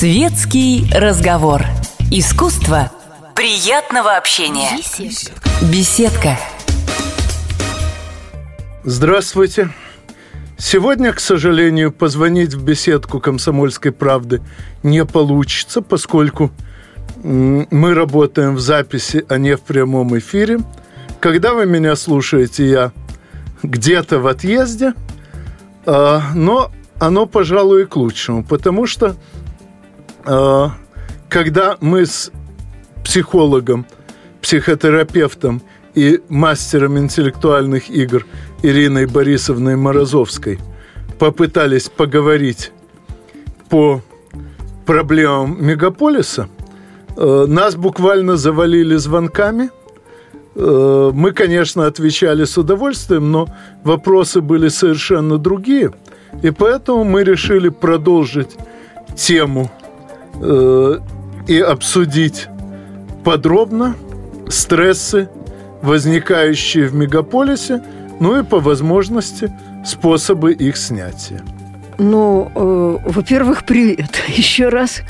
Светский разговор. Искусство приятного общения. Беседка. Здравствуйте. Сегодня, к сожалению, позвонить в беседку «Комсомольской правды» не получится, поскольку мы работаем в записи, а не в прямом эфире. Когда вы меня слушаете, я где-то в отъезде, а, но оно, пожалуй, и к лучшему, потому что когда мы с психологом, психотерапевтом и мастером интеллектуальных игр Ириной Борисовной Морозовской попытались поговорить по проблемам мегаполиса, а, нас буквально завалили звонками. А, мы, конечно, отвечали с удовольствием, но вопросы были совершенно другие. И поэтому мы решили продолжить тему э, и обсудить подробно стрессы, возникающие в мегаполисе, ну и по возможности способы их снятия. Ну, э, во-первых, привет еще раз.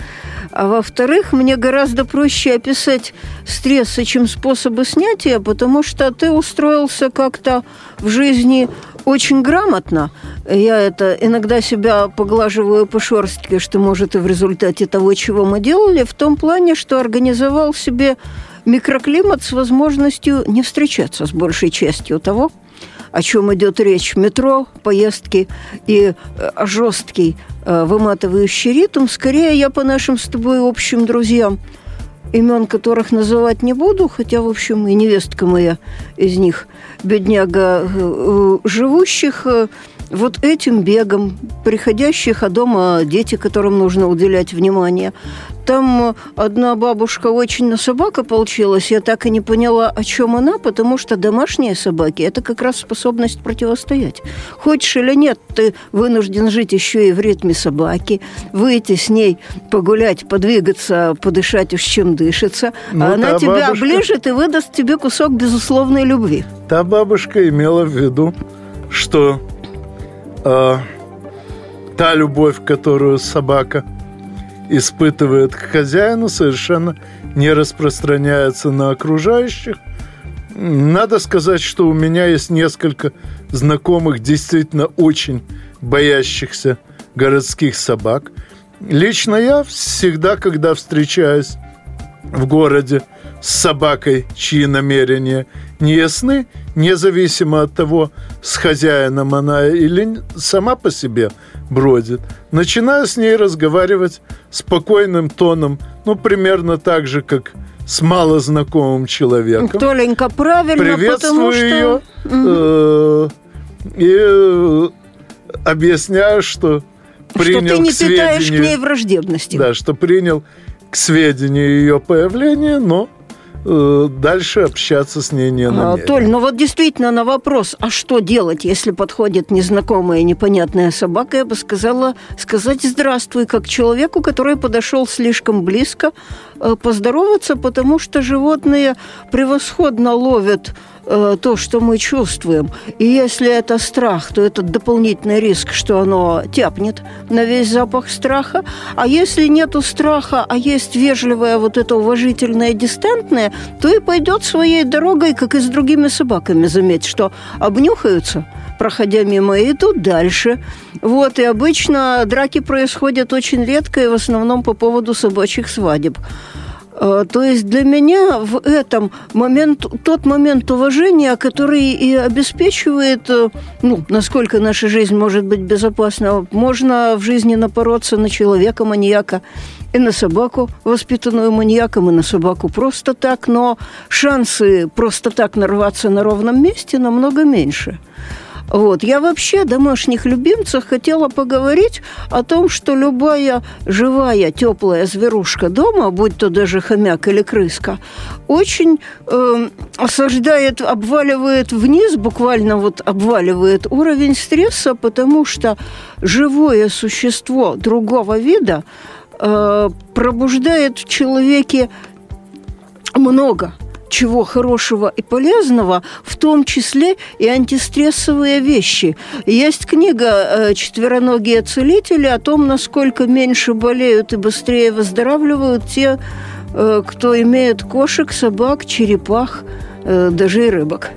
А во-вторых, мне гораздо проще описать стрессы, чем способы снятия, потому что ты устроился как-то в жизни очень грамотно. Я это иногда себя поглаживаю по шерстке, что может и в результате того, чего мы делали, в том плане, что организовал себе микроклимат с возможностью не встречаться с большей частью того, о чем идет речь, метро, поездки и э, жесткий э, выматывающий ритм, скорее я по нашим с тобой общим друзьям, имен которых называть не буду, хотя, в общем, и невестка моя из них, бедняга, э, живущих вот этим бегом, приходящих, а дома дети, которым нужно уделять внимание. Там одна бабушка очень на собака получилась, я так и не поняла, о чем она, потому что домашние собаки – это как раз способность противостоять. Хочешь или нет, ты вынужден жить еще и в ритме собаки, выйти с ней, погулять, подвигаться, подышать уж чем дышится, ну, а она тебя бабушка... оближет и выдаст тебе кусок безусловной любви. Та бабушка имела в виду, что э, та любовь, которую собака испытывает к хозяину, совершенно не распространяется на окружающих. Надо сказать, что у меня есть несколько знакомых, действительно очень боящихся городских собак. Лично я всегда, когда встречаюсь в городе с собакой, чьи намерения не ясны, независимо от того, с хозяином она или сама по себе бродит. Начинаю с ней разговаривать спокойным тоном, ну, примерно так же, как с малознакомым человеком. Толенька, правильно, Приветствую что... ее э, и э, объясняю, что принял что ты не к питаешь к ней враждебности. Да, что принял к сведению ее появление, но дальше общаться с ней не а, намерен. Толь, ну вот действительно на вопрос, а что делать, если подходит незнакомая непонятная собака, я бы сказала сказать здравствуй, как человеку, который подошел слишком близко, э, поздороваться, потому что животные превосходно ловят Э, то, что мы чувствуем. И если это страх, то это дополнительный риск, что оно тяпнет на весь запах страха. А если нету страха, а есть вежливое вот это уважительное, дистантное, то и пойдет своей дорогой, как и с другими собаками. Заметь, что обнюхаются, проходя мимо, и идут дальше. Вот, и обычно драки происходят очень редко и в основном по поводу собачьих свадеб. Э, то есть для меня в этом момент, тот момент уважения, который и обеспечивает, э, ну, насколько наша жизнь может быть безопасна, можно в жизни напороться на человека-маньяка, и на собаку, воспитанную маньяком, и на собаку просто так, но шансы просто так нарваться на ровном месте намного меньше. Вот. Я вообще о домашних любимцах хотела поговорить о том, что любая живая, теплая зверушка дома, будь то даже хомяк или крыска, очень э, осаждает, обваливает вниз, буквально вот обваливает уровень стресса, потому что живое существо другого вида э, пробуждает в человеке много чего хорошего и полезного, в том числе и антистрессовые вещи. Есть книга «Четвероногие целители» о том, насколько меньше болеют и быстрее выздоравливают те, кто имеет кошек, собак, черепах, даже и рыбок.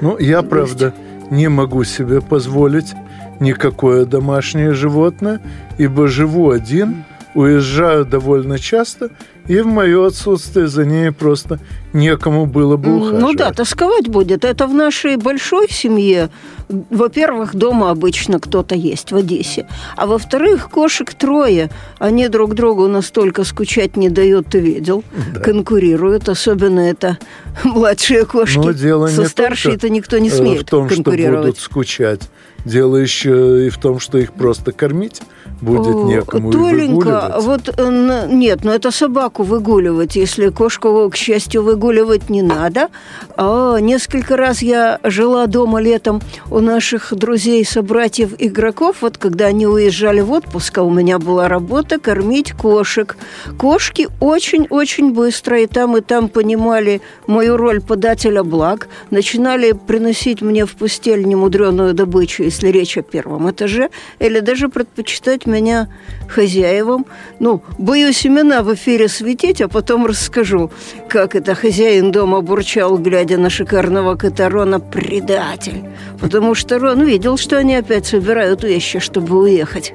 Ну, я, правда, не могу себе позволить никакое домашнее животное, ибо живу один, уезжаю довольно часто, и в мое отсутствие за ней просто некому было бы ухаживать. Ну да, тосковать будет. Это в нашей большой семье. Во-первых, дома обычно кто-то есть в Одессе. А во-вторых, кошек трое. Они друг другу настолько скучать не дают, ты видел. Да. Конкурируют. Особенно это младшие кошки. Но дело Со старшей-то никто не смеет в том, конкурировать. что будут скучать. Дело еще и в том, что их просто кормить будет некому Толенька, вот э, нет, но ну это собаку выгуливать, если кошку, к счастью, выгуливать не надо. А, несколько раз я жила дома летом у наших друзей, собратьев, игроков, вот когда они уезжали в отпуск, а у меня была работа кормить кошек. Кошки очень-очень быстро и там, и там понимали мою роль подателя благ, начинали приносить мне в постель немудреную добычу, если речь о первом этаже, или даже предпочитать меня хозяевам. Ну, боюсь имена в эфире светить, а потом расскажу, как это хозяин дома бурчал, глядя на шикарного кота Рона, предатель. Потому что Рон видел, что они опять собирают вещи, чтобы уехать.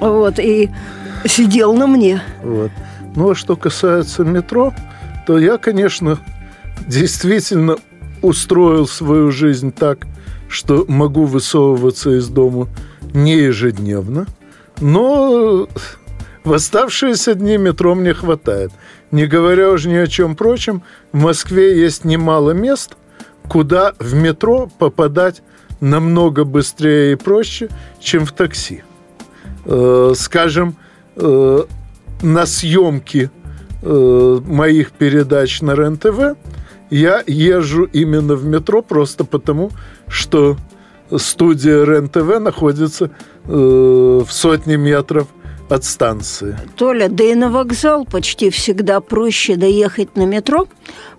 Вот, и сидел на мне. Вот. Ну, а что касается метро, то я, конечно, действительно устроил свою жизнь так, что могу высовываться из дома не ежедневно, но в оставшиеся дни метро мне хватает. Не говоря уже ни о чем прочем, в Москве есть немало мест, куда в метро попадать намного быстрее и проще, чем в такси. Э, скажем, э, на съемки э, моих передач на РЕН-ТВ я езжу именно в метро просто потому, что студия РЕН-ТВ находится э, в сотне метров от станции. Толя, да и на вокзал почти всегда проще доехать на метро,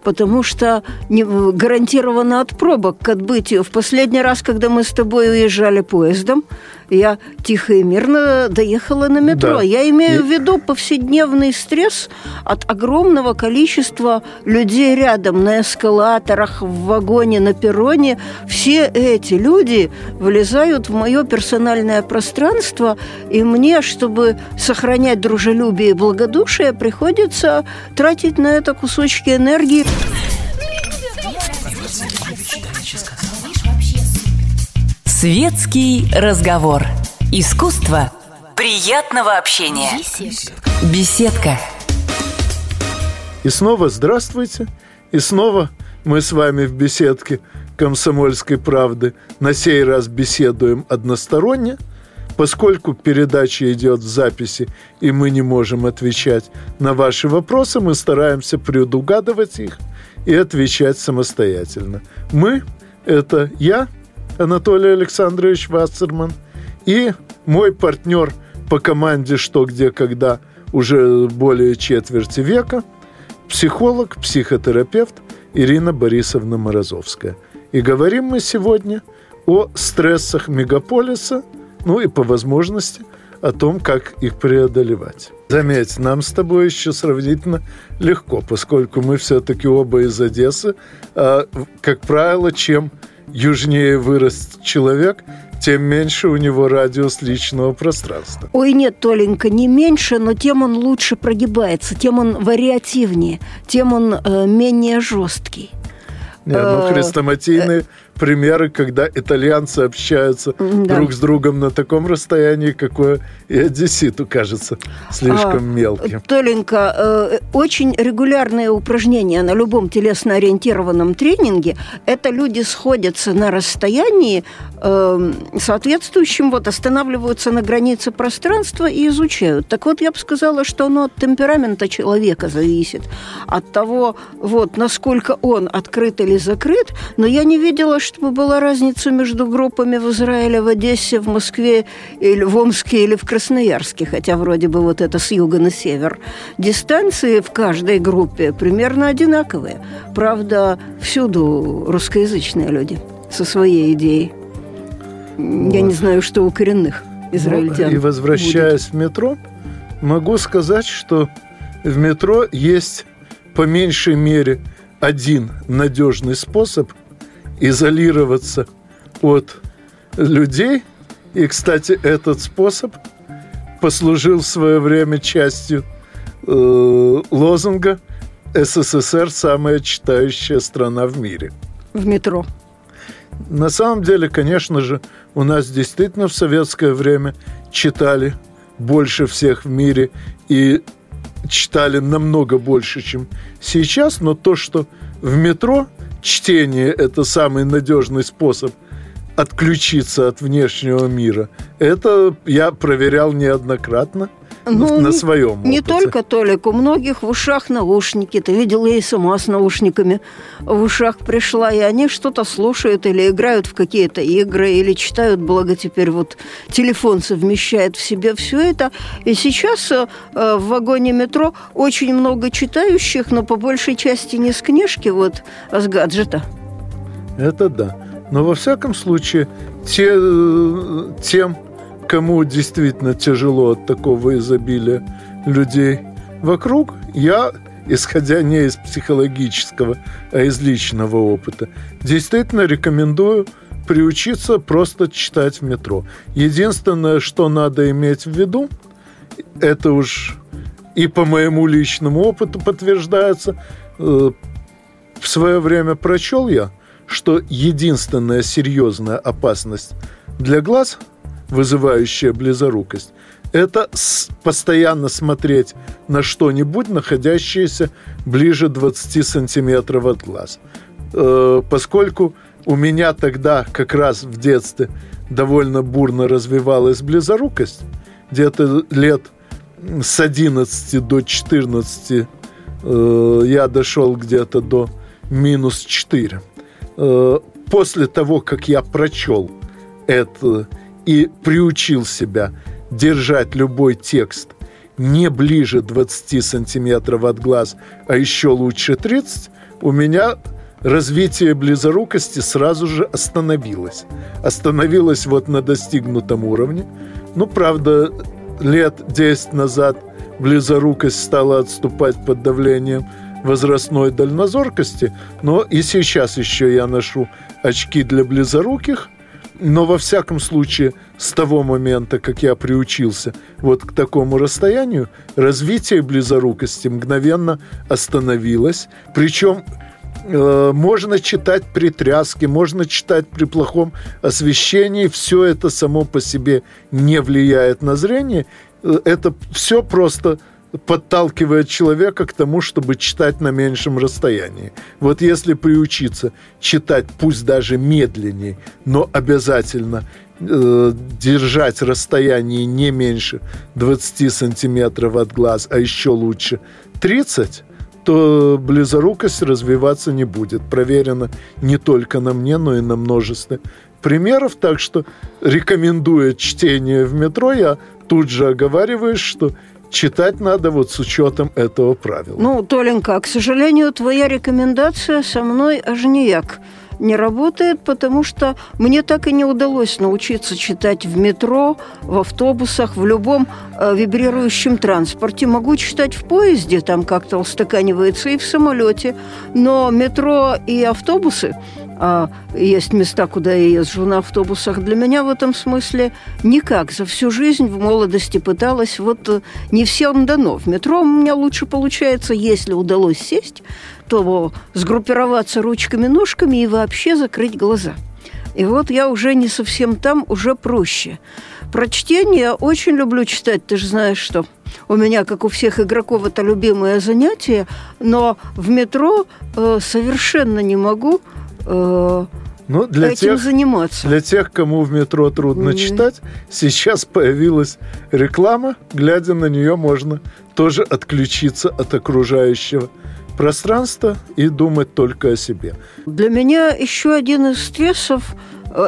потому что не, гарантированно от пробок к отбытию. В последний раз, когда мы с тобой уезжали поездом, я тихо и мирно доехала на метро. Да. Я имею в виду повседневный стресс от огромного количества людей рядом, на эскалаторах, в вагоне, на перроне. Все эти люди влезают в мое персональное пространство, и мне, чтобы сохранять дружелюбие и благодушие, приходится тратить на это кусочки энергии. Светский разговор. Искусство приятного общения. Беседка. И снова здравствуйте. И снова мы с вами в беседке «Комсомольской правды» на сей раз беседуем односторонне, поскольку передача идет в записи, и мы не можем отвечать на ваши вопросы, мы стараемся предугадывать их и отвечать самостоятельно. Мы – это я – Анатолий Александрович Вассерман и мой партнер по команде «Что, где, когда» уже более четверти века, психолог, психотерапевт Ирина Борисовна Морозовская. И говорим мы сегодня о стрессах мегаполиса, ну и по возможности о том, как их преодолевать. Заметь, нам с тобой еще сравнительно легко, поскольку мы все-таки оба из Одессы. А, как правило, чем южнее вырос человек, тем меньше у него радиус личного пространства. Ой, нет, Толенька, не меньше, но тем он лучше прогибается, тем он вариативнее, тем он э, менее жесткий. Не, ну, э, хрестоматийные примеры, когда итальянцы общаются да. друг с другом на таком расстоянии, какое и одесситу кажется слишком а, мелким. Толенька, э, очень регулярные упражнения на любом телесно-ориентированном тренинге – это люди сходятся на расстоянии э, соответствующим вот останавливаются на границе пространства и изучают. Так вот, я бы сказала, что оно от темперамента человека зависит, от того, вот, насколько он открыт или закрыт, но я не видела, чтобы была разница между группами в Израиле, в Одессе, в Москве, или в Омске или в Красноярске, хотя вроде бы вот это с юга на север. Дистанции в каждой группе примерно одинаковые. Правда, всюду русскоязычные люди со своей идеей. Вот. Я не знаю, что у коренных израильтян. Ну, и возвращаясь будет. в метро, могу сказать, что в метро есть по меньшей мере один надежный способ изолироваться от людей. И, кстати, этот способ послужил в свое время частью э, лозунга «СССР – самая читающая страна в мире». В метро. На самом деле, конечно же, у нас действительно в советское время читали больше всех в мире и читали намного больше, чем сейчас, но то, что в метро чтение – это самый надежный способ отключиться от внешнего мира, это я проверял неоднократно – ну, на своем Не только, Толик, у многих в ушах наушники. Ты видела, я и сама с наушниками в ушах пришла, и они что-то слушают или играют в какие-то игры, или читают, благо теперь вот телефон совмещает в себе все это. И сейчас э, в вагоне метро очень много читающих, но по большей части не с книжки, вот, а с гаджета. Это да. Но во всяком случае, те, э, тем, кому действительно тяжело от такого изобилия людей вокруг, я, исходя не из психологического, а из личного опыта, действительно рекомендую приучиться просто читать в метро. Единственное, что надо иметь в виду, это уж и по моему личному опыту подтверждается, э, в свое время прочел я, что единственная серьезная опасность для глаз – вызывающая близорукость, это постоянно смотреть на что-нибудь, находящееся ближе 20 сантиметров от глаз. Э, поскольку у меня тогда как раз в детстве довольно бурно развивалась близорукость, где-то лет с 11 до 14 э, я дошел где-то до минус 4. Э, после того, как я прочел это и приучил себя держать любой текст не ближе 20 сантиметров от глаз, а еще лучше 30, у меня развитие близорукости сразу же остановилось. Остановилось вот на достигнутом уровне. Ну, правда, лет 10 назад близорукость стала отступать под давлением возрастной дальнозоркости, но и сейчас еще я ношу очки для близоруких, но во всяком случае, с того момента, как я приучился вот к такому расстоянию, развитие близорукости мгновенно остановилось. Причем э, можно читать при тряске, можно читать при плохом освещении. Все это само по себе не влияет на зрение. Э, это все просто подталкивает человека к тому, чтобы читать на меньшем расстоянии. Вот если приучиться читать, пусть даже медленнее, но обязательно э, держать расстояние не меньше 20 сантиметров от глаз, а еще лучше 30, то близорукость развиваться не будет. Проверено не только на мне, но и на множестве примеров. Так что, рекомендуя чтение в метро, я тут же оговариваюсь, что читать надо вот с учетом этого правила. Ну, Толенька, к сожалению, твоя рекомендация со мной аж нияк не работает, потому что мне так и не удалось научиться читать в метро, в автобусах, в любом э, вибрирующем транспорте. Могу читать в поезде, там как-то устаканивается, и в самолете. Но метро и автобусы а есть места, куда я езжу на автобусах. Для меня в этом смысле никак. За всю жизнь в молодости пыталась. Вот э, не всем дано. В метро у меня лучше получается, если удалось сесть, то сгруппироваться ручками-ножками и вообще закрыть глаза. И вот я уже не совсем там, уже проще. Про чтение очень люблю читать, ты же знаешь, что у меня, как у всех игроков, это любимое занятие, но в метро э, совершенно не могу – э, Ну, для этим тех, заниматься. Для тех, кому в метро трудно mm-hmm. читать, сейчас появилась реклама. Глядя на нее, можно тоже отключиться от окружающего пространства и думать только о себе. Для меня еще один из стрессов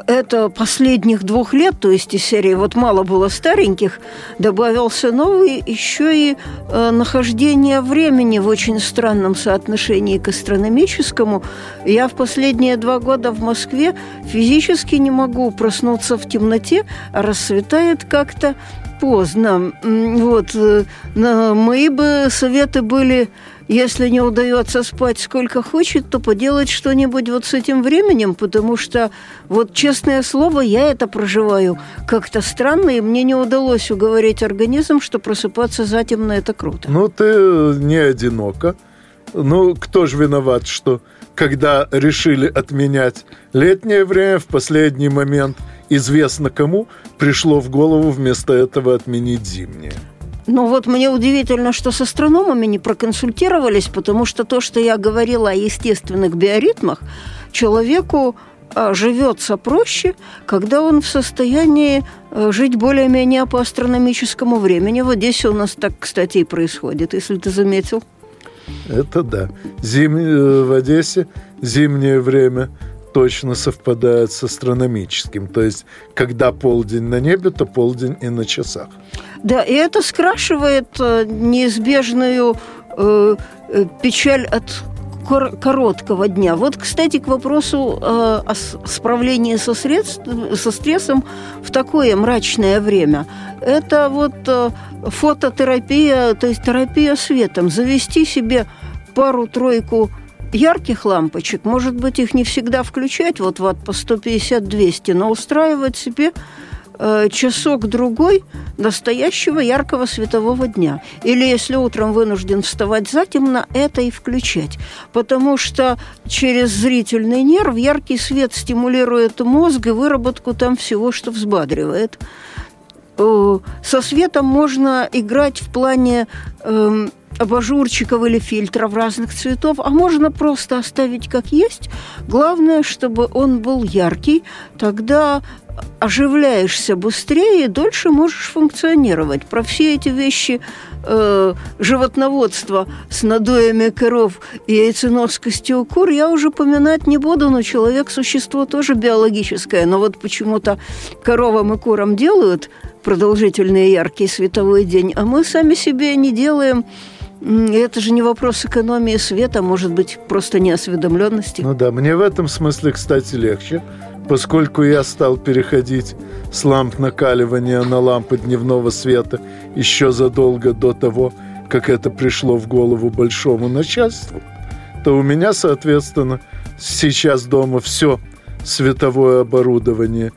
это последних двух лет, то есть из серии вот мало было стареньких, добавился новый, еще и э, нахождение времени в очень странном соотношении к астрономическому. Я в последние два года в Москве физически не могу проснуться в темноте, а рассветает как-то поздно. Вот, э, мои бы советы были если не удается спать сколько хочет, то поделать что-нибудь вот с этим временем, потому что, вот честное слово, я это проживаю как-то странно, и мне не удалось уговорить организм, что просыпаться затемно – это круто. Ну, ты не одинока. Ну, кто же виноват, что когда решили отменять летнее время, в последний момент известно кому пришло в голову вместо этого отменить зимнее? Ну вот мне удивительно, что с астрономами не проконсультировались, потому что то, что я говорила о естественных биоритмах, человеку а, живется проще, когда он в состоянии а, жить более-менее по астрономическому времени. В Одессе у нас так, кстати, и происходит, если ты заметил. Это да. Зим... Э, в Одессе зимнее время точно совпадает с астрономическим. То есть, когда полдень на небе, то полдень и на часах. Да, и это скрашивает э, неизбежную э, э, печаль от короткого дня. Вот, кстати, к вопросу э, о справлении со, средств, со стрессом в такое мрачное время. Это вот э, фототерапия, то есть терапия светом. Завести себе пару-тройку ярких лампочек, может быть, их не всегда включать, вот вот по 150-200, но устраивать себе Э, часок-другой настоящего яркого светового дня. Или если утром вынужден вставать затемно, это и включать. Потому что через зрительный нерв яркий свет стимулирует мозг и выработку там всего, что взбадривает. Э, со светом можно играть в плане эм, абажурчиков или фильтров разных цветов, а можно просто оставить как есть. Главное, чтобы он был яркий, тогда оживляешься быстрее и дольше можешь функционировать. Про все эти вещи э, животноводства с надоями коров и яйценоскостью кур я уже поминать не буду, но человек – существо тоже биологическое. Но вот почему-то коровам и курам делают продолжительный яркий световой день, а мы сами себе не делаем – это же не вопрос экономии света, может быть, просто неосведомленности. Ну да, мне в этом смысле, кстати, легче, поскольку я стал переходить с ламп накаливания на лампы дневного света еще задолго до того, как это пришло в голову большому начальству, то у меня, соответственно, сейчас дома все световое оборудование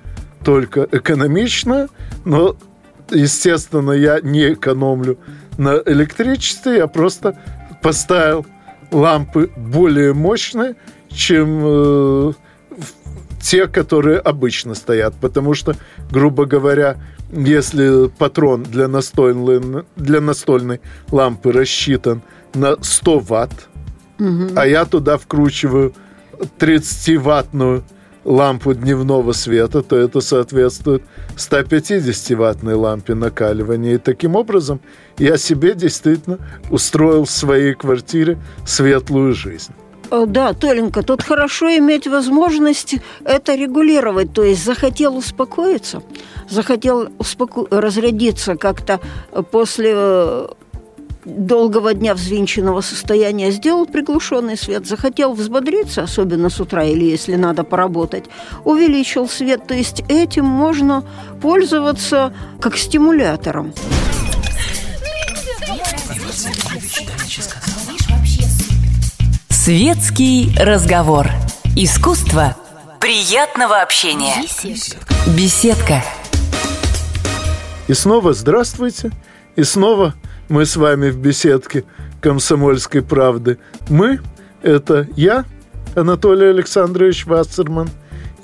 только экономичное, но, естественно, я не экономлю на электричестве, я просто поставил лампы более мощные, чем э, те, которые обычно стоят. Потому что, грубо говоря, если патрон для настольной, для настольной лампы рассчитан на 100 ватт, угу. а я туда вкручиваю 30-ваттную лампу дневного света, то это соответствует 150-ваттной лампе накаливания. И таким образом я себе действительно устроил в своей квартире светлую жизнь. Э, да, Толенька, тут хорошо иметь возможность это регулировать. То есть захотел успокоиться, захотел успоко... разрядиться как-то после э, долгого дня взвинченного состояния сделал приглушенный свет, захотел взбодриться, особенно с утра или если надо поработать, увеличил свет. То есть этим можно пользоваться как стимулятором. Светский разговор. Искусство приятного общения. Беседка. И снова здравствуйте. И снова мы с вами в беседке «Комсомольской правды». Мы – это я, Анатолий Александрович Вассерман,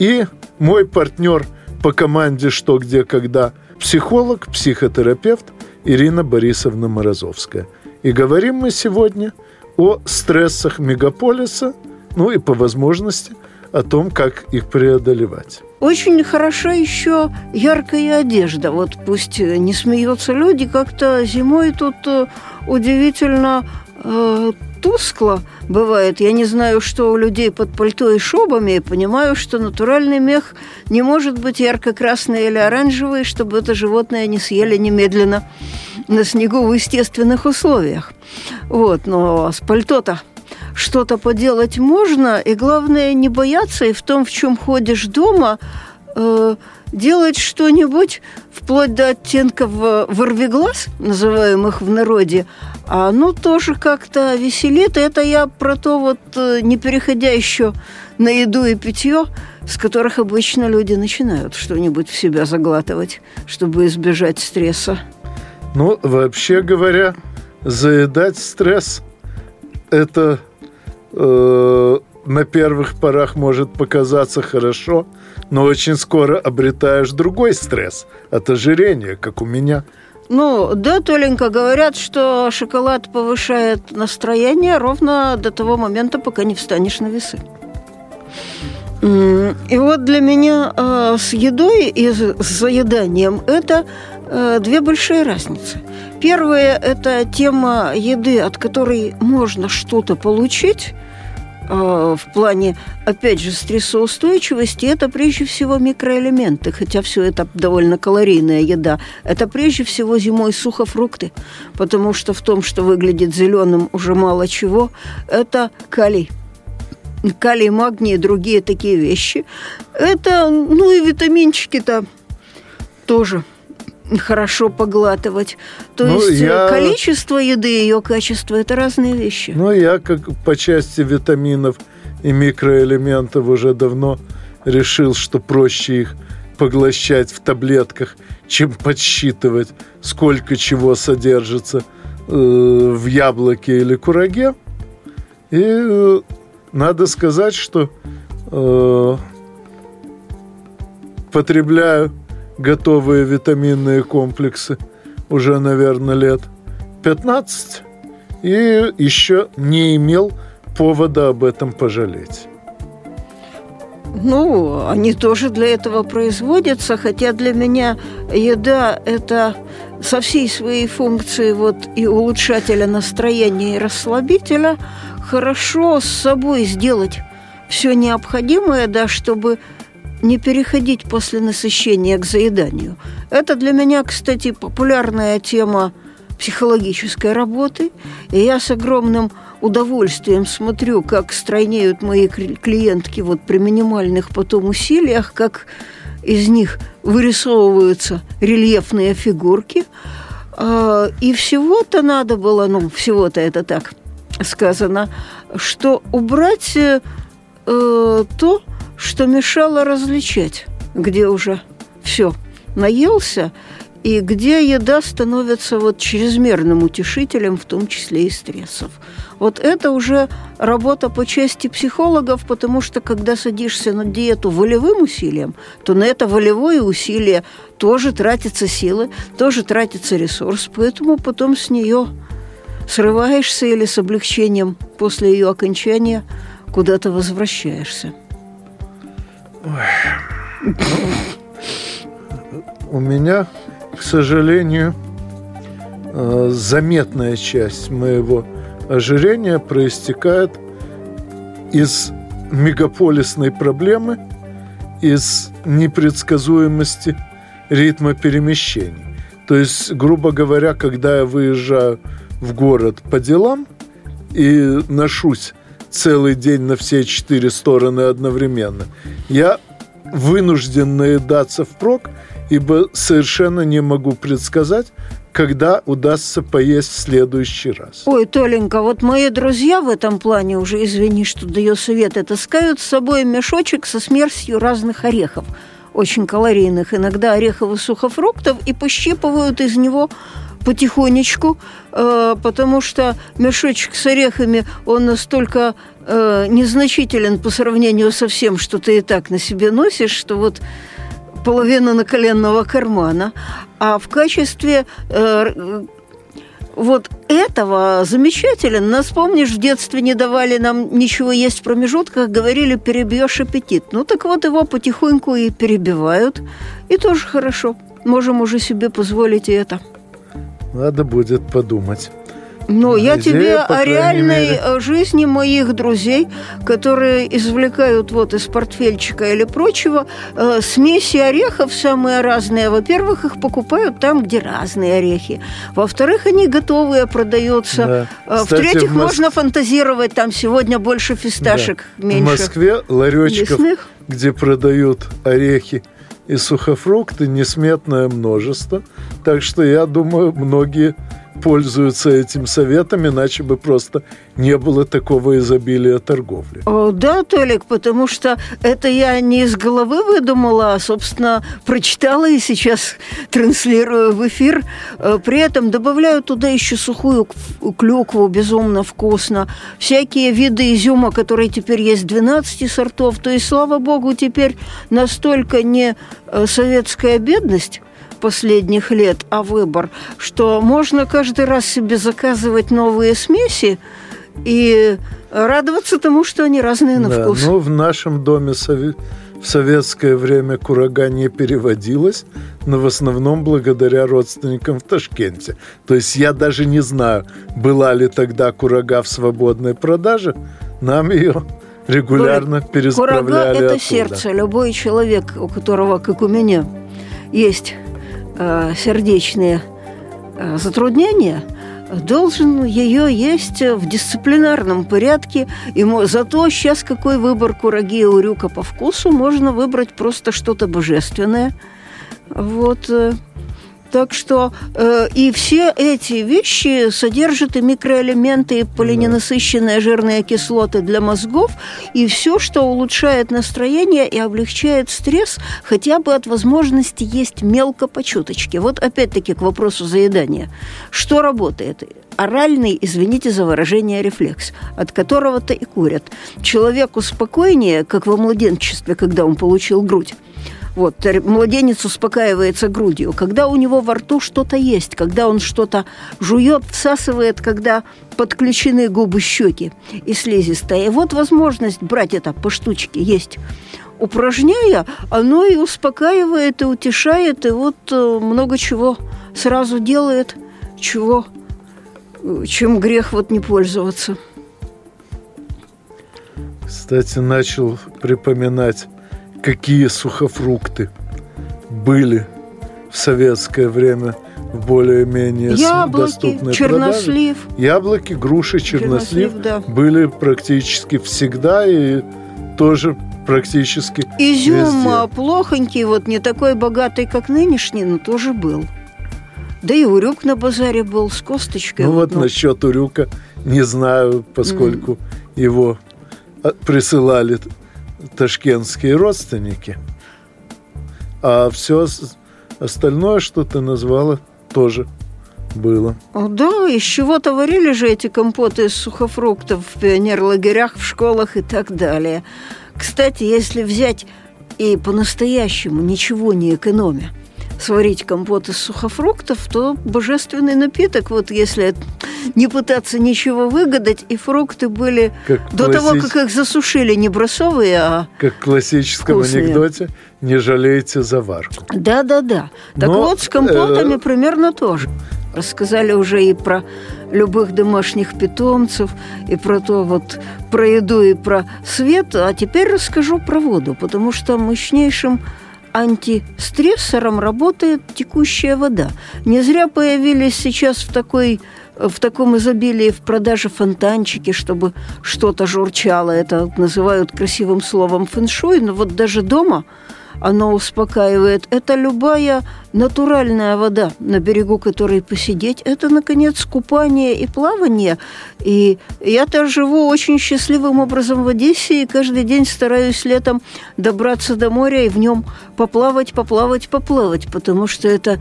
и мой партнер по команде «Что, где, когда» психолог, психотерапевт Ирина Борисовна Морозовская. И говорим мы сегодня о стрессах мегаполиса, ну и по возможности о том, как их преодолевать. Очень хороша еще яркая одежда. Вот пусть не смеются люди, как-то зимой тут э, удивительно э, тускло бывает. Я не знаю, что у людей под пальто и шубами, и понимаю, что натуральный мех не может быть ярко-красный или оранжевый, чтобы это животное не съели немедленно на снегу в естественных условиях. Вот, но с пальто-то что-то поделать можно, и главное не бояться, и в том, в чем ходишь дома, э, делать что-нибудь вплоть до оттенков ворвиглаз, называемых в народе, а оно тоже как-то веселит. Это я про то вот, э, не переходя еще на еду и питье, с которых обычно люди начинают что-нибудь в себя заглатывать, чтобы избежать стресса. Ну, вообще говоря, заедать стресс – это э, на первых порах может показаться хорошо, но очень скоро обретаешь другой стресс от ожирения, как у меня. Ну, да, Толенька, говорят, что шоколад повышает настроение ровно до того момента, пока не встанешь на весы. И вот для меня э, с едой и с заеданием это э, две большие разницы. Первая – это тема еды, от которой можно что-то получить – в плане, опять же, стрессоустойчивости, это прежде всего микроэлементы, хотя все это довольно калорийная еда. Это прежде всего зимой сухофрукты, потому что в том, что выглядит зеленым, уже мало чего, это калий калий, магний и другие такие вещи. Это, ну и витаминчики-то тоже – хорошо поглатывать. То ну, есть э, я... количество еды и ее качество – это разные вещи. Ну, я как по части витаминов и микроэлементов уже давно решил, что проще их поглощать в таблетках, чем подсчитывать, сколько чего содержится э, в яблоке или кураге. И э, надо сказать, что э, потребляю готовые витаминные комплексы уже, наверное, лет 15. И еще не имел повода об этом пожалеть. Ну, они тоже для этого производятся, хотя для меня еда – это со всей своей функцией вот и улучшателя настроения, и расслабителя хорошо с собой сделать все необходимое, да, чтобы не переходить после насыщения к заеданию. Это для меня, кстати, популярная тема психологической работы, и я с огромным удовольствием смотрю, как стройнеют мои клиентки вот при минимальных потом усилиях, как из них вырисовываются рельефные фигурки. А, и всего-то надо было, ну, всего-то это так сказано, что убрать э, то, что мешало различать, где уже все наелся, и где еда становится вот чрезмерным утешителем, в том числе и стрессов. Вот это уже работа по части психологов, потому что когда садишься на диету волевым усилием, то на это волевое усилие тоже тратятся силы, тоже тратится ресурс, поэтому потом с нее срываешься или с облегчением после ее окончания куда-то возвращаешься. У меня, к сожалению, э, заметная часть моего ожирения проистекает из мегаполисной проблемы, из непредсказуемости ритма перемещений. То есть, грубо говоря, когда я выезжаю в город по делам и ношусь целый день на все четыре стороны одновременно. Я вынужден наедаться впрок, ибо совершенно не могу предсказать, когда удастся поесть в следующий раз. Ой, Толенька, вот мои друзья в этом плане уже, извини, что даю советы, таскают с собой мешочек со смесью разных орехов очень калорийных, иногда орехов и сухофруктов, и пощипывают из него потихонечку, э, потому что мешочек с орехами, он настолько э, незначителен по сравнению со всем, что ты и так на себе носишь, что вот половина наколенного кармана. А в качестве э, вот этого замечателен. Нас, помнишь, в детстве не давали нам ничего есть в промежутках, говорили, перебьешь аппетит. Ну так вот его потихоньку и перебивают. И тоже хорошо. Можем уже себе позволить и это. Надо будет подумать. Ну, я тебе о реальной мере. Э, жизни моих друзей, которые извлекают вот из портфельчика или прочего э, смеси орехов самые разные. Во-первых, их покупают там, где разные орехи. Во-вторых, они готовые продаются. Да. Э, В-третьих, в Мос... можно фантазировать, там сегодня больше фисташек, да. меньше. В Москве ларечков, лесных. где продают орехи и сухофрукты, несметное множество. Так что я думаю, многие пользуются этим советом, иначе бы просто не было такого изобилия торговли. О, да, Толик, потому что это я не из головы выдумала, а, собственно, прочитала и сейчас транслирую в эфир. Э, при этом добавляю туда еще сухую клюкву, безумно вкусно. Всякие виды изюма, которые теперь есть 12 сортов. То есть, слава богу, теперь настолько не э, советская бедность, последних лет, а выбор, что можно каждый раз себе заказывать новые смеси и радоваться тому, что они разные на да, вкус. Ну, в нашем доме в советское время курага не переводилась, но в основном благодаря родственникам в Ташкенте. То есть я даже не знаю, была ли тогда курага в свободной продаже, нам ее регулярно пересправляли Курага – это оттуда. сердце. Любой человек, у которого, как у меня, есть сердечные э, затруднения, должен ее есть в дисциплинарном порядке. И зато сейчас какой выбор кураги и урюка по вкусу, можно выбрать просто что-то божественное. Вот. Так что э, и все эти вещи содержат и микроэлементы, и полиненасыщенные жирные кислоты для мозгов, и все, что улучшает настроение и облегчает стресс, хотя бы от возможности есть мелко по чуточке. Вот опять-таки к вопросу заедания. Что работает? оральный, извините за выражение, рефлекс, от которого-то и курят. Человеку спокойнее, как во младенчестве, когда он получил грудь, вот, младенец успокаивается грудью. Когда у него во рту что-то есть, когда он что-то жует, всасывает, когда подключены губы, щеки и слизистая. И вот возможность брать это по штучке есть. Упражняя, оно и успокаивает, и утешает, и вот э, много чего сразу делает, чего, э, чем грех вот не пользоваться. Кстати, начал припоминать какие сухофрукты были в советское время в более-менее Яблоки, доступной чернослив. продаже. Яблоки, груши, чернослив, чернослив да. были практически всегда и тоже практически Изюм везде. Плохонький, вот не такой богатый, как нынешний, но тоже был. Да и урюк на базаре был с косточкой. Ну вот, вот насчет урюка не знаю, поскольку mm. его а, присылали ташкентские родственники. А все остальное, что ты назвала, тоже было. О, да, из чего-то варили же эти компоты из сухофруктов в пионерлагерях, в школах и так далее. Кстати, если взять и по-настоящему ничего не экономя – сварить компот из сухофруктов, то божественный напиток, вот если не пытаться ничего выгадать, и фрукты были как до классич... того, как их засушили, не бросовые, а Как в классическом вкусные. анекдоте «не жалейте заварку». Да-да-да. Так Но, вот с компотами э... примерно тоже. Рассказали уже и про любых домашних питомцев, и про то вот, про еду, и про свет. А теперь расскажу про воду, потому что мощнейшим антистрессором работает текущая вода. Не зря появились сейчас в такой в таком изобилии в продаже фонтанчики, чтобы что-то журчало. Это называют красивым словом фэншуй, но вот даже дома – оно успокаивает. Это любая натуральная вода, на берегу которой посидеть. Это, наконец, купание и плавание. И я-то живу очень счастливым образом в Одессе, и каждый день стараюсь летом добраться до моря и в нем поплавать, поплавать, поплавать, потому что это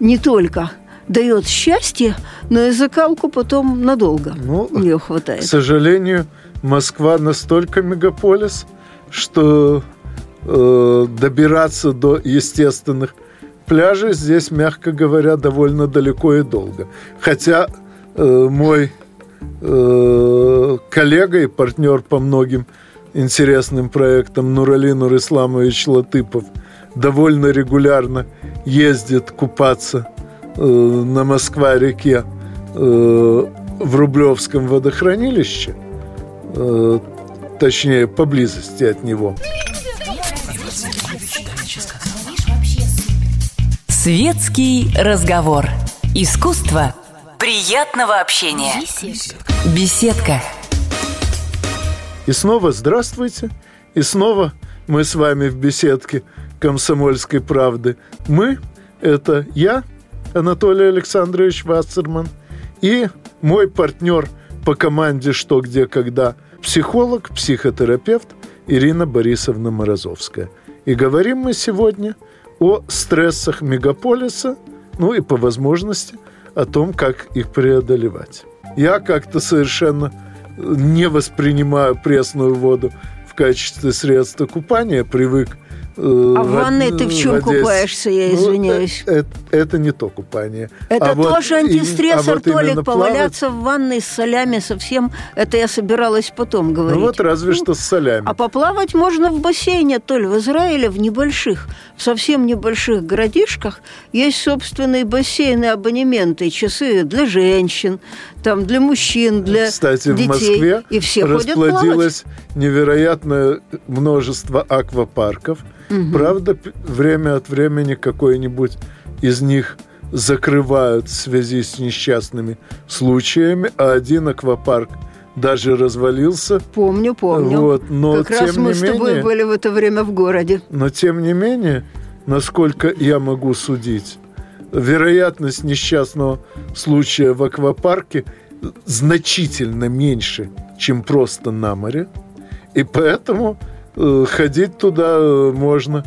не только дает счастье, но и закалку потом надолго ну, ее хватает. К сожалению, Москва настолько мегаполис, что э, добираться до естественных пляжей здесь, мягко говоря, довольно далеко и долго. Хотя э, мой э, коллега и партнер по многим интересным проектам Нурали Нурисламович Латыпов довольно регулярно ездит купаться на Москва-реке э, в Рублевском водохранилище, э, точнее, поблизости от него. Светский разговор. Искусство приятного общения. Беседка. И снова здравствуйте. И снова мы с вами в беседке «Комсомольской правды». Мы – это я, Анатолий Александрович Вассерман, и мой партнер по команде «Что, где, когда» психолог, психотерапевт Ирина Борисовна Морозовская. И говорим мы сегодня о стрессах мегаполиса, ну и по возможности о том, как их преодолевать. Я как-то совершенно не воспринимаю пресную воду в качестве средства купания, привык а в ванной ты в чем воде... купаешься, я ну, извиняюсь? Ну, это, это не то купание. Это а тоже вот, антистрессор, а вот Толик, поваляться плавать... в ванной с солями совсем, это я собиралась потом говорить. Ну вот разве ну, что с солями. А поплавать можно в бассейне, Толь, в Израиле, в небольших, в совсем небольших городишках есть собственные бассейны, абонементы, часы для женщин, там для мужчин, для Кстати, детей. в Москве и все расплодилось невероятное множество аквапарков – Угу. Правда, время от времени какой-нибудь из них закрывают в связи с несчастными случаями, а один аквапарк даже развалился. Помню, помню. Вот, но как тем раз мы не с менее, тобой были в это время в городе. Но тем не менее, насколько я могу судить, вероятность несчастного случая в аквапарке значительно меньше, чем просто на море. И поэтому Э, ходить туда э, можно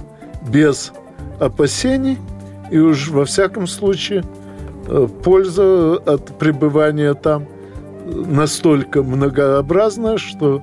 без опасений, и уж во всяком случае э, польза от пребывания там настолько многообразная, что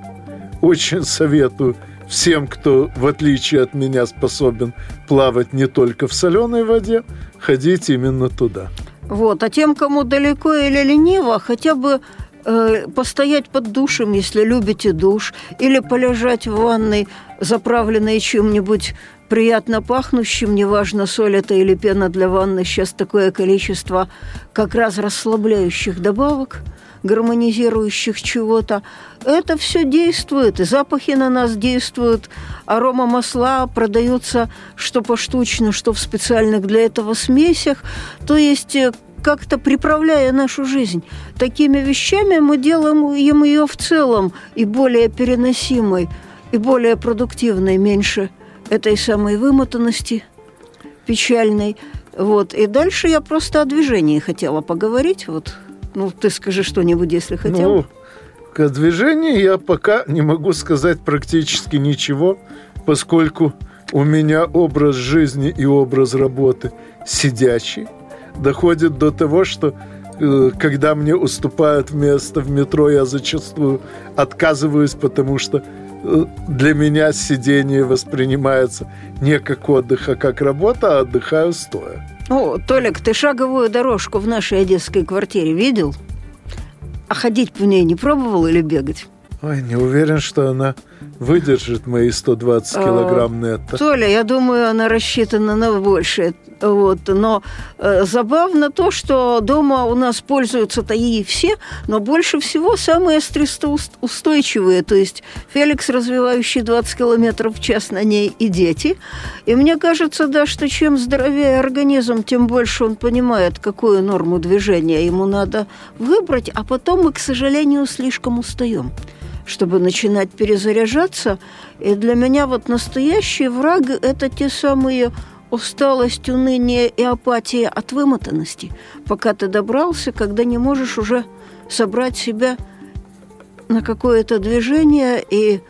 очень советую всем, кто, в отличие от меня, способен плавать не только в соленой воде, ходить именно туда. Вот, а тем, кому далеко или лениво, хотя бы Э, постоять под душем, если любите душ, или полежать в ванной, заправленной чем-нибудь приятно пахнущим, неважно, соль это или пена для ванны, сейчас такое количество как раз расслабляющих добавок, гармонизирующих чего-то. Это все действует, запахи на нас действуют. Арома масла продаются что поштучно, что в специальных для этого смесях. То есть э, как-то приправляя нашу жизнь. Такими вещами мы делаем ее в целом и более переносимой, и более продуктивной, меньше этой самой вымотанности печальной. Вот. И дальше я просто о движении хотела поговорить. Вот. Ну, ты скажи что-нибудь, если хотел. Ну, к движению я пока не могу сказать практически ничего, поскольку у меня образ жизни и образ работы сидячий доходит до того, что э, когда мне уступают место в метро, я зачастую отказываюсь, потому что э, для меня сидение воспринимается не как отдых, а как работа, а отдыхаю стоя. О, Толик, ты шаговую дорожку в нашей одесской квартире видел? А ходить по ней не пробовал или бегать? Ой, не уверен, что она выдержит мои 120 а, килограмм нетто. Толя, я думаю, она рассчитана на большее. Вот. Но э, забавно то, что дома у нас пользуются-то и все, но больше всего самые стрессоустойчивые. То есть Феликс, развивающий 20 километров в час на ней, и дети. И мне кажется, да, что чем здоровее организм, тем больше он понимает, какую норму движения ему надо выбрать, а потом мы, к сожалению, слишком устаем чтобы начинать перезаряжаться. И для меня вот настоящий враг – это те самые усталость, уныние и апатия от вымотанности, пока ты добрался, когда не можешь уже собрать себя на какое-то движение и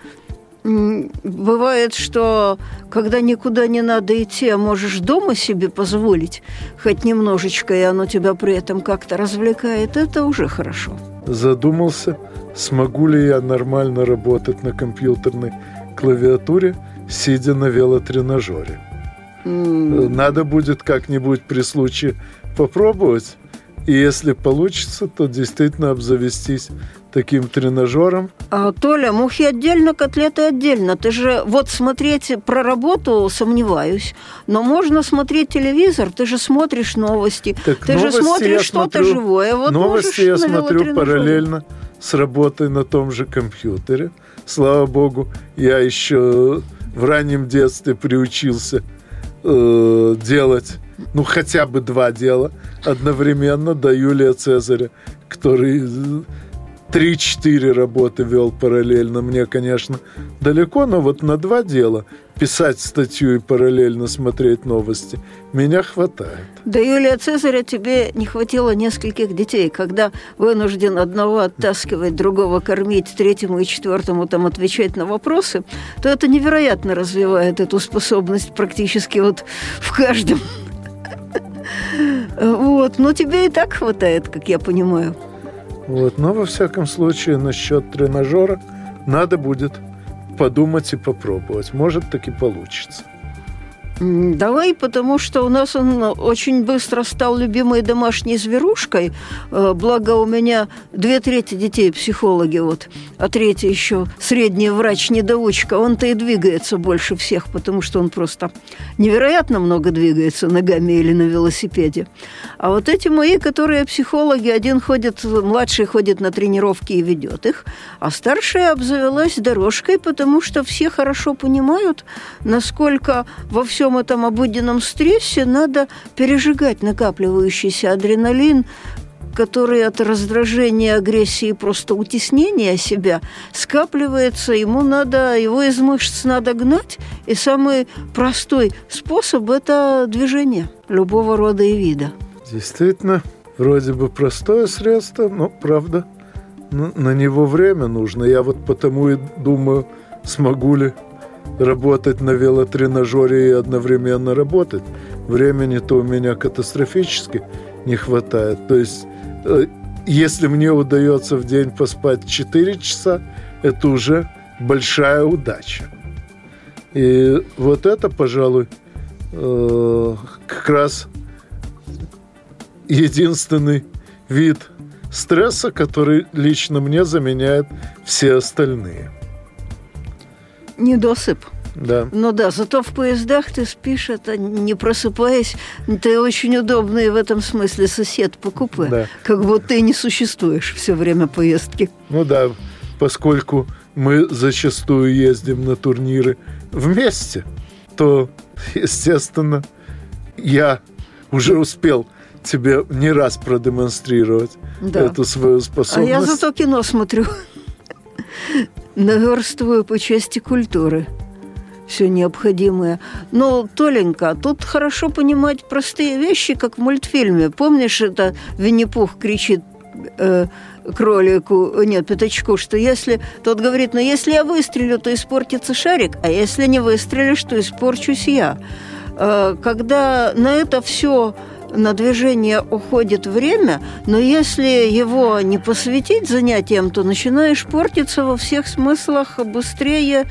Бывает, что когда никуда не надо идти, а можешь дома себе позволить хоть немножечко, и оно тебя при этом как-то развлекает, это уже хорошо. Задумался, смогу ли я нормально работать на компьютерной клавиатуре, сидя на велотренажере. Mm. Надо будет как-нибудь при случае попробовать. И если получится, то действительно обзавестись таким тренажером. А, Толя, мухи отдельно, котлеты отдельно. Ты же вот смотреть про работу сомневаюсь, но можно смотреть телевизор, ты же смотришь новости, так ты же смотришь что-то живое. Вот новости я смотрю параллельно с работой на том же компьютере. Слава богу, я еще в раннем детстве приучился э, делать ну, хотя бы два дела одновременно до Юлия Цезаря, который 3-4 работы вел параллельно. Мне, конечно, далеко, но вот на два дела писать статью и параллельно смотреть новости меня хватает. Да, Юлия Цезаря, тебе не хватило нескольких детей, когда вынужден одного оттаскивать, другого кормить, третьему и четвертому там отвечать на вопросы, то это невероятно развивает эту способность практически вот в каждом вот, но тебе и так хватает, как я понимаю. Вот, но во всяком случае насчет тренажера надо будет подумать и попробовать. Может, таки получится. Давай, потому что у нас он очень быстро стал любимой домашней зверушкой. Э, благо у меня две трети детей психологи, вот, а третий еще средний врач-недоучка. Он-то и двигается больше всех, потому что он просто невероятно много двигается ногами или на велосипеде. А вот эти мои, которые психологи, один ходит, младший ходит на тренировки и ведет их, а старшая обзавелась дорожкой, потому что все хорошо понимают, насколько во всем всем этом обыденном стрессе надо пережигать накапливающийся адреналин, который от раздражения, агрессии, просто утеснения себя скапливается, ему надо, его из мышц надо гнать, и самый простой способ – это движение любого рода и вида. Действительно, вроде бы простое средство, но, правда, на него время нужно. Я вот потому и думаю, смогу ли работать на велотренажере и одновременно работать. Времени-то у меня катастрофически не хватает. То есть, э, если мне удается в день поспать 4 часа, это уже большая удача. И вот это, пожалуй, э, как раз единственный вид стресса, который лично мне заменяет все остальные недосып. Да. Ну да, зато в поездах ты спишь, это не просыпаясь, ты очень удобный в этом смысле сосед по купе. Да. Как будто ты не существуешь все время поездки. Ну да, поскольку мы зачастую ездим на турниры вместе, то, естественно, я уже успел тебе не раз продемонстрировать да. эту свою способность. А я зато кино смотрю наверстываю по части культуры все необходимое. Но, Толенька, тут хорошо понимать простые вещи, как в мультфильме. Помнишь, это Винни-Пух кричит э, кролику, нет, пятачку, что если... Тот говорит, ну, если я выстрелю, то испортится шарик, а если не выстрелишь, то испорчусь я. Э, когда на это все на движение уходит время, но если его не посвятить занятиям, то начинаешь портиться во всех смыслах быстрее,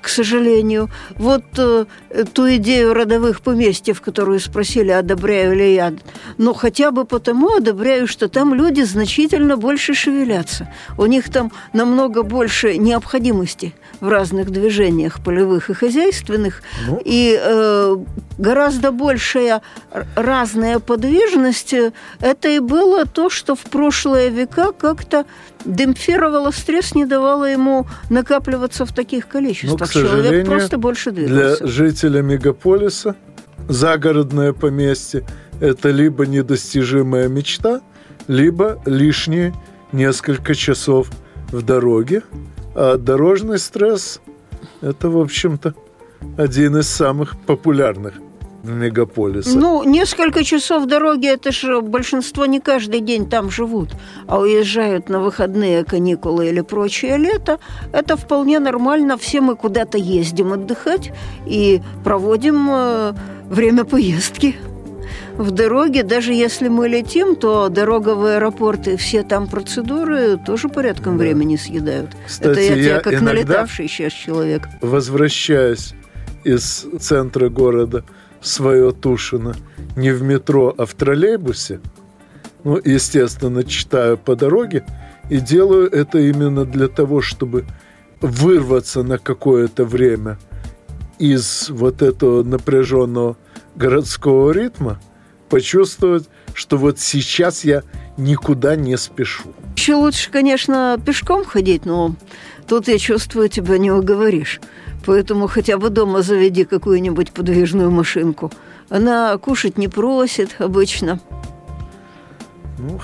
к сожалению. Вот э, ту идею родовых поместьев, которую спросили, одобряю ли я, но хотя бы потому одобряю, что там люди значительно больше шевелятся. У них там намного больше необходимости в разных движениях полевых и хозяйственных, ну. и э, гораздо большая разная подвижность. Это и было то, что в прошлые века как-то демпфировало стресс, не давало ему накапливаться в таких количествах. Но, к Человек просто больше двигался. Для жителя мегаполиса загородное поместье – это либо недостижимая мечта, либо лишние несколько часов в дороге – а дорожный стресс – это, в общем-то, один из самых популярных в мегаполисе. Ну, несколько часов дороги, это же большинство не каждый день там живут, а уезжают на выходные каникулы или прочее лето. Это вполне нормально. Все мы куда-то ездим отдыхать и проводим э, время поездки в дороге, даже если мы летим, то дорога в аэропорт и все там процедуры тоже порядком да. времени съедают. Кстати, Это я, я как налетавший сейчас человек. Возвращаясь из центра города свое Тушино не в метро, а в троллейбусе, Ну, естественно, читаю по дороге и делаю это именно для того, чтобы вырваться на какое-то время из вот этого напряженного городского ритма, почувствовать, что вот сейчас я никуда не спешу. Еще лучше, конечно, пешком ходить, но тут я чувствую, тебя не уговоришь. Поэтому хотя бы дома заведи какую-нибудь подвижную машинку. Она кушать не просит обычно. Ну,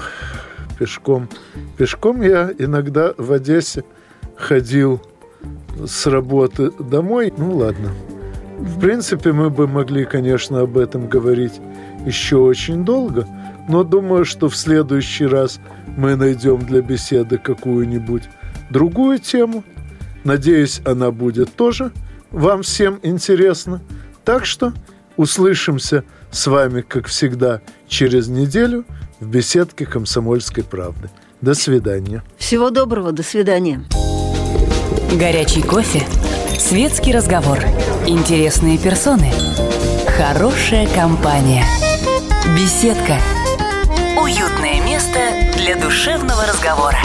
пешком. Пешком я иногда в Одессе ходил с работы домой. Ну, ладно. В принципе, мы бы могли, конечно, об этом говорить еще очень долго, но думаю, что в следующий раз мы найдем для беседы какую-нибудь другую тему. Надеюсь, она будет тоже вам всем интересна. Так что услышимся с вами, как всегда, через неделю в беседке «Комсомольской правды». До свидания. Всего доброго, до свидания. Горячий кофе, светский разговор, интересные персоны, хорошая компания, беседка – уютное место для душевного разговора.